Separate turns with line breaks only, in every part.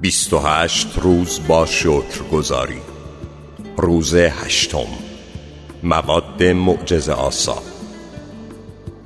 بیست و هشت روز با شکر گذاری روز هشتم. مواد معجز آسا.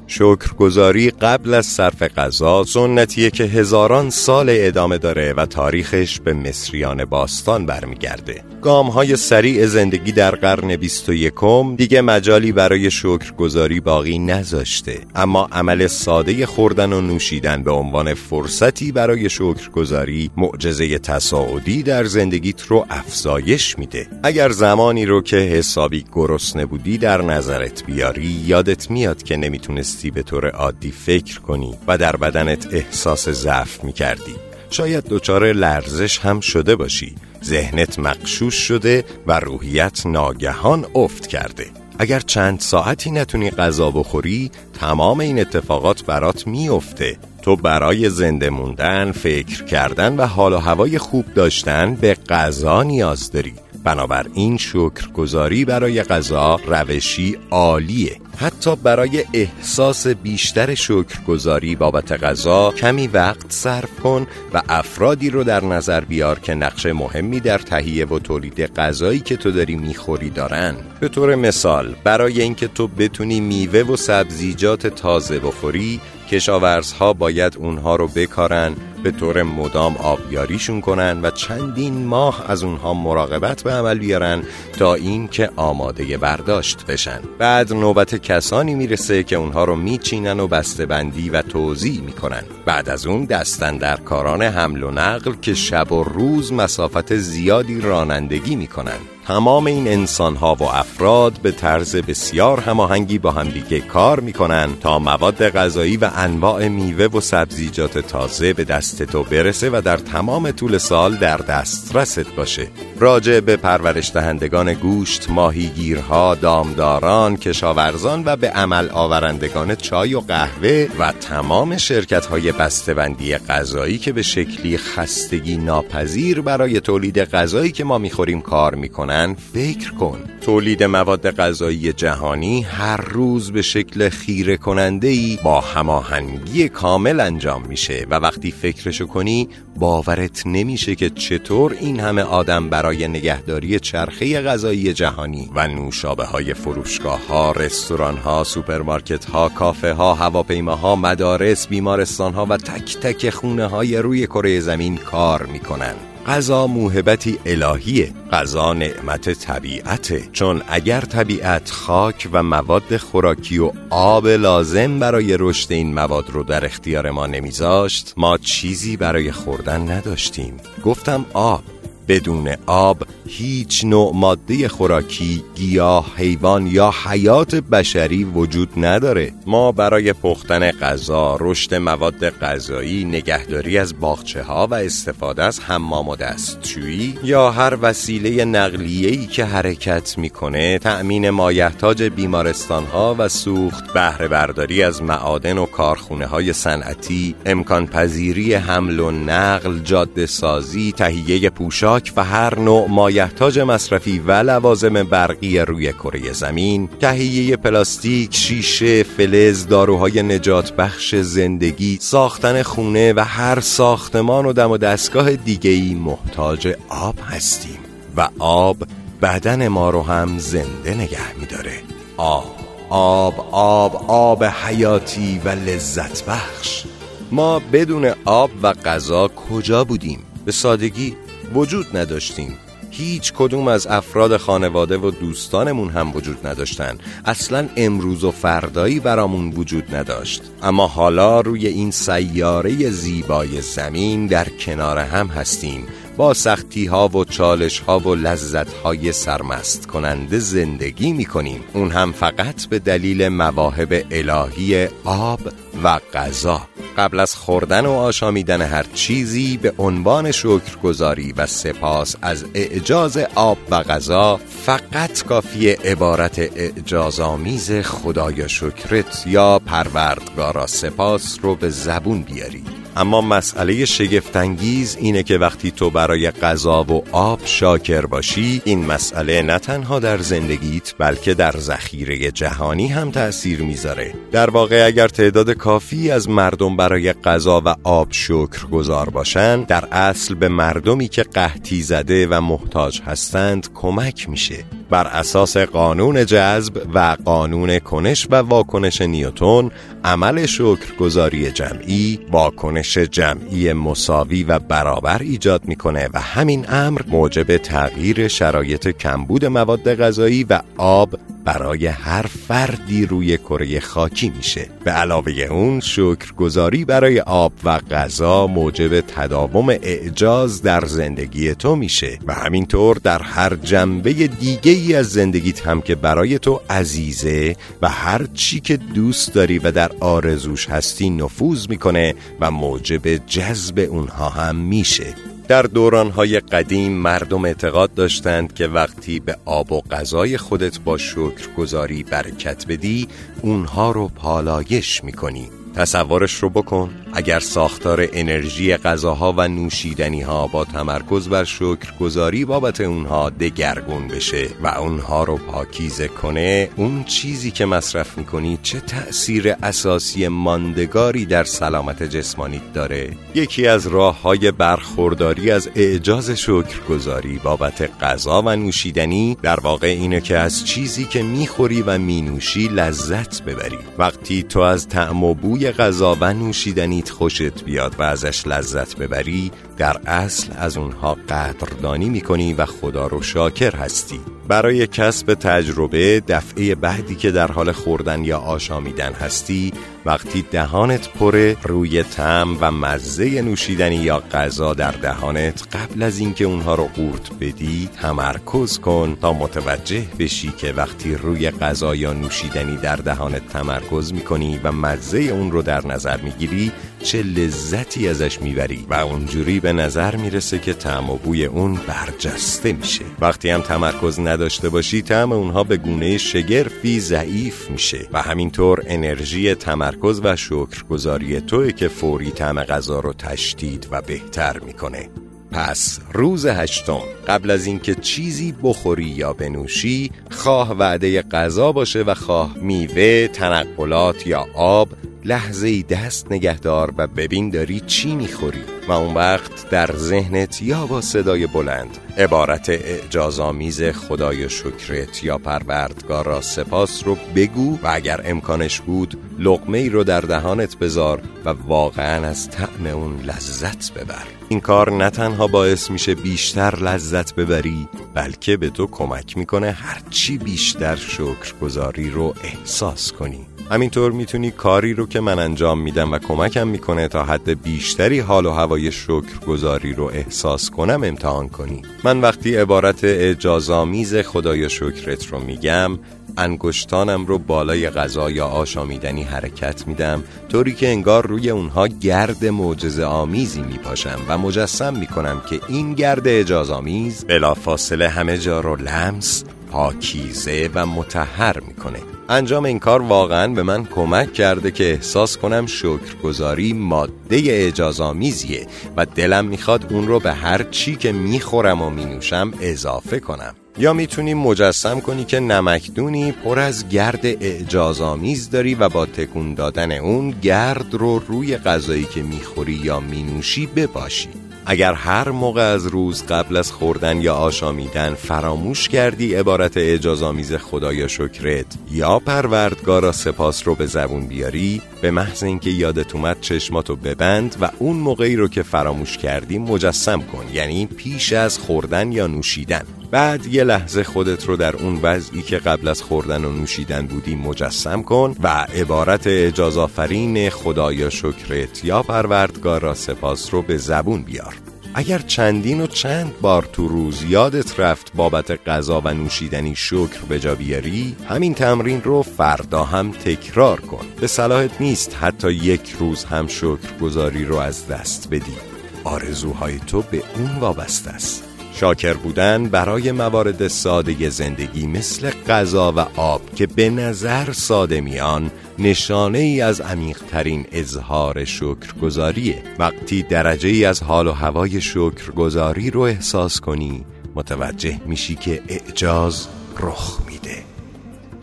شکرگزاری قبل از صرف غذا سنتیه که هزاران سال ادامه داره و تاریخش به مصریان باستان برمیگرده. گام های سریع زندگی در قرن 21 دیگه مجالی برای شکرگزاری باقی نذاشته. اما عمل ساده خوردن و نوشیدن به عنوان فرصتی برای شکرگزاری معجزه تصاعدی در زندگیت رو افزایش میده. اگر زمانی رو که حسابی گرسنه بودی در نظرت بیاری یادت میاد که نمی‌تونستی به طور عادی فکر کنی و در بدنت احساس ضعف می‌کردی. شاید دچار لرزش هم شده باشی. ذهنت مقشوش شده و روحیت ناگهان افت کرده. اگر چند ساعتی نتونی غذا بخوری تمام این اتفاقات برات میافته. تو برای زنده موندن، فکر کردن و حال و هوای خوب داشتن به غذا نیاز داری. بنابراین شکرگزاری برای غذا روشی عالیه. حتی برای احساس بیشتر شکرگزاری بابت غذا کمی وقت صرف کن و افرادی رو در نظر بیار که نقش مهمی در تهیه و تولید غذایی که تو داری می‌خوری دارن. به طور مثال برای اینکه تو بتونی میوه و سبزیجات تازه بخوری کشاورزها باید اونها رو بکارن به طور مدام آبیاریشون کنن و چندین ماه از اونها مراقبت به عمل بیارن تا این که آماده برداشت بشن. بعد نوبت کسانی می‌رسه که اونها رو میچینن و بندی و توضیح می‌کنن. بعد از اون دستن در کاران حمل و نقل که شب و روز مسافت زیادی رانندگی می‌کنن. تمام این انسان ها و افراد به طرز بسیار هماهنگی با همدیگه کار می‌کنن تا مواد غذایی و انواع میوه و سبزیجات تازه به دست تو برسه و در تمام طول سال در دسترست باشه. راجع به پرورش دهندگان گوشت، ماهیگیرها، دامداران، کشاورزان و به عمل آورندگان چای و قهوه و تمام شرکت های بسته‌بندی غذایی که به شکلی خستگی ناپذیر برای تولید غذایی که ما می‌خوریم کار می‌کنن. فکر کن. تولید مواد غذایی جهانی هر روز به شکل خیره کننده ای با هماهنگی کامل انجام میشه و وقتی فکرشو کنی باورت نمیشه که چطور این همه آدم برای نگهداری چرخه غذایی جهانی و نوشابه های فروشگاه ها، رستوران ها، سوپرمارکت ها، کافه ها، هواپیماها، مدارس، بیمارستان ها و تک تک خونه های روی کره زمین کار می‌کنن. غذا موهبتی الهیه غذا نعمت طبیعته. چون اگر طبیعت خاک و مواد خوراکی و آب لازم برای رشد این مواد رو در اختیار ما نمیذاشت ما چیزی برای خوردن نداشتیم. گفتم آب. بدون آب هیچ نوع ماده خوراکی، گیاه، حیوان یا حیات بشری وجود نداره. ما برای پختن غذا، رشد مواد غذایی، نگهداری از باغچه ها و استفاده از حمام و دستشویی یا هر وسیله نقلیه‌ای که حرکت می‌کنه تأمین مایحتاج بیمارستان ها و سوخت بهره برداری از معادن و کارخونه های صنعتی امکان پذیری حمل و نقل جاده سازی تهیه پوشاک و هر نوع مایحتاج مصرفی و لوازم برقی روی کره زمین تهیه پلاستیک شیشه فلز داروهای نجات بخش زندگی ساختن خونه و هر ساختمان و دم و دستگاه دیگهی محتاج آب هستیم و آب بدن ما رو هم زنده نگه میداره. آب آب آب آب حیاتی و لذت بخش. ما بدون آب و غذا کجا بودیم؟ به سادگی وجود نداشتیم. هیچ کدوم از افراد خانواده و دوستانمون هم وجود نداشتن. اصلا امروز و فردایی برامون وجود نداشت. اما حالا روی این سیاره زیبای زمین در کنار هم هستیم. با سختی ها و چالش ها و لذت های سرمست کننده زندگی می کنیم اون هم فقط به دلیل مواهب الهی آب و غذا. قبل از خوردن و آشامیدن هر چیزی به عنوان شکرگزاری و سپاس از اعجاز آب و غذا فقط کافی عبارت اعجازآمیز خدایا شکرت یا پروردگارا سپاس رو به زبون بیاری اما مسئله شگفتانگیز اینه که وقتی تو برای غذا و آب شاکر باشی این مسئله نه تنها در زندگیت بلکه در ذخیره جهانی هم تأثیر می‌ذاره. در واقع اگر تعداد کافی از مردم برای غذا و آب شکر گذار باشن در اصل به مردمی که قحطی زده و محتاج هستند کمک میشه. بر اساس قانون جذب و قانون کنش و واکنش نیوتون عمل شکرگزاری جمعی واکنش جمعی مساوی و برابر ایجاد می‌کنه و همین امر موجب تغییر شرایط کمبود مواد غذایی و آب برای هر فردی روی کره خاکی میشه. به علاوه اون شکرگزاری برای آب و غذا موجب تداوم اعجاز در زندگی تو میشه. و همینطور در هر جنبه دیگه ای از زندگیت هم که برای تو عزیزه و هر چی که دوست داری و در آرزوش هستی نفوذ می‌کنه و موجب جذب اونها هم میشه. در دورانهای قدیم مردم اعتقاد داشتند که وقتی به آب و غذای خودت با شکرگزاری برکت بدی اونها رو پالایش می‌کنی. تصورش رو بکن. اگر ساختار انرژی غذاها و نوشیدنی ها با تمرکز بر شکرگزاری بابت اونها دگرگون بشه و اونها رو پاکیزه کنه اون چیزی که مصرف می‌کنی چه تأثیر اساسی ماندگاری در سلامت جسمانیت داره؟ یکی از راه های برخورداری از اعجاز شکرگزاری بابت غذا و نوشیدنی در واقع اینه که از چیزی که می‌خوری و مینوشی لذت ببری. وقتی تو از طعم و بوی غذا و نوشیدنی خوشت بیاد و ازش لذت ببری در اصل از اونها قدردانی می‌کنی و خدا رو شاکر هستی. برای کسب تجربه دفعه بعدی که در حال خوردن یا آشامیدن هستی وقتی دهانت پره روی تم و مزه نوشیدنی یا غذا در دهانت قبل از اینکه اونها رو قورت بدی تمرکز کن تا متوجه بشی که وقتی روی غذا یا نوشیدنی در دهانت تمرکز می‌کنی و مزه اون رو در نظر می‌گیری چه لذتی ازش می‌بری. و اونجوری به نظر می‌رسه که طعم و بوی اون برجسته میشه. وقتی هم تمرکز نداشته باشی طعم اونها به گونه شگرفی ضعیف میشه. و همینطور انرژی تمرکز و شکرگزاری توی که فوری طعم غذا رو تشدید و بهتر می‌کنه. پس روز هشتم قبل از اینکه چیزی بخوری یا بنوشی خواه وعده غذا باشه و خواه میوه، تنقلات یا آب لحظه ای دست نگهدار و ببین داری چی می‌خوری. و اون وقت در ذهنت یا با صدای بلند عبارت اعجازآمیز خدای شکرت یا پروردگار را سپاس رو بگو و اگر امکانش بود لقمه ای رو در دهانت بذار و واقعا از طعم اون لذت ببر. این کار نه تنها باعث میشه بیشتر لذت ببری بلکه به تو کمک می‌کنه هرچی بیشتر شکرگزاری رو احساس کنی. همینطور می‌تونی کاری رو که من انجام میدم و کمکم می‌کنه تا حد بیشتری حال و هوای شکرگزاری رو احساس کنم امتحان کنی. من وقتی عبارت اجازامیز خدای شکرت رو میگم انگشتانم رو بالای غذا یا آشامیدنی حرکت میدم طوری که انگار روی اونها گرد معجزه آمیزی میپاشم و مجسم می‌کنم که این گرد اجازامیز بلا فاصله همه جا رو لمس پاکیزه و متحر می‌کنه. انجام این کار واقعا به من کمک کرده که احساس کنم شکرگزاری ماده اجازامیزیه و دلم می‌خواد اون رو به هر چی که می‌خورم و مینوشم اضافه کنم. یا می‌تونی مجسم کنی که نمکدونی پر از گرد اعجازآمیز داری و با تکون دادن اون گرد رو روی غذایی که می‌خوری یا مینوشی بباشی اگر هر موقع از روز قبل از خوردن یا آشامیدن فراموش کردی عبارت اجازامیز خدایا شکرت یا پروردگارا سپاس رو به زبون بیاری به محض اینکه یادت اومد چشماتو ببند و اون موقعی رو که فراموش کردی مجسم کن یعنی پیش از خوردن یا نوشیدن. بعد یه لحظه خودت رو در اون وضعی که قبل از خوردن و نوشیدن بودی مجسم کن و عبارت اجازافرین خدایا شکرت یا پروردگارا سپاس رو به زبون بیار. اگر چندین و چند بار تو روز یادت رفت بابت غذا و نوشیدنی شکر به جا بیاری همین تمرین رو فردا هم تکرار کن. به صلاحت نیست حتی یک روز هم شکر گذاری رو از دست بدی. آرزوهای تو به اون وابسته است. شاکر بودن برای موارد ساده زندگی مثل غذا و آب که به نظر ساده میان نشانه ای از عمیقترین اظهار شکرگزاریه. وقتی درجه ای از حال و هوای شکرگزاری رو احساس کنی متوجه میشی که اعجاز رخ میده.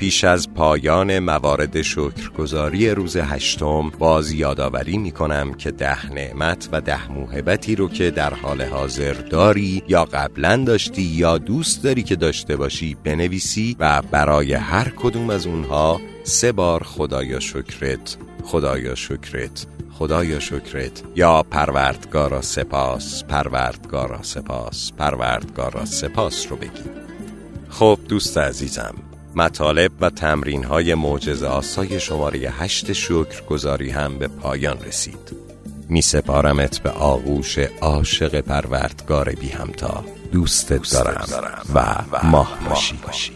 پیش از پایان موارد شکرگزاری روز هشتم باز یادآوری می کنم که ده نعمت و ده موهبتی رو که در حال حاضر داری یا قبلا داشتی یا دوست داری که داشته باشی بنویسی و برای هر کدوم از اونها سه بار خدایا شکرت خدایا شکرت خدایا شکرت. یا پروردگارا سپاس پروردگارا سپاس پروردگارا سپاس رو بگی. خب دوست عزیزم مطالب و تمرین های معجزه آسای شماره هشت شکر گذاری هم به پایان رسید. می سپارمت به آغوش عاشق پروردگار بی همتا. دوستت دارم, دارم. و, و ماه باشی.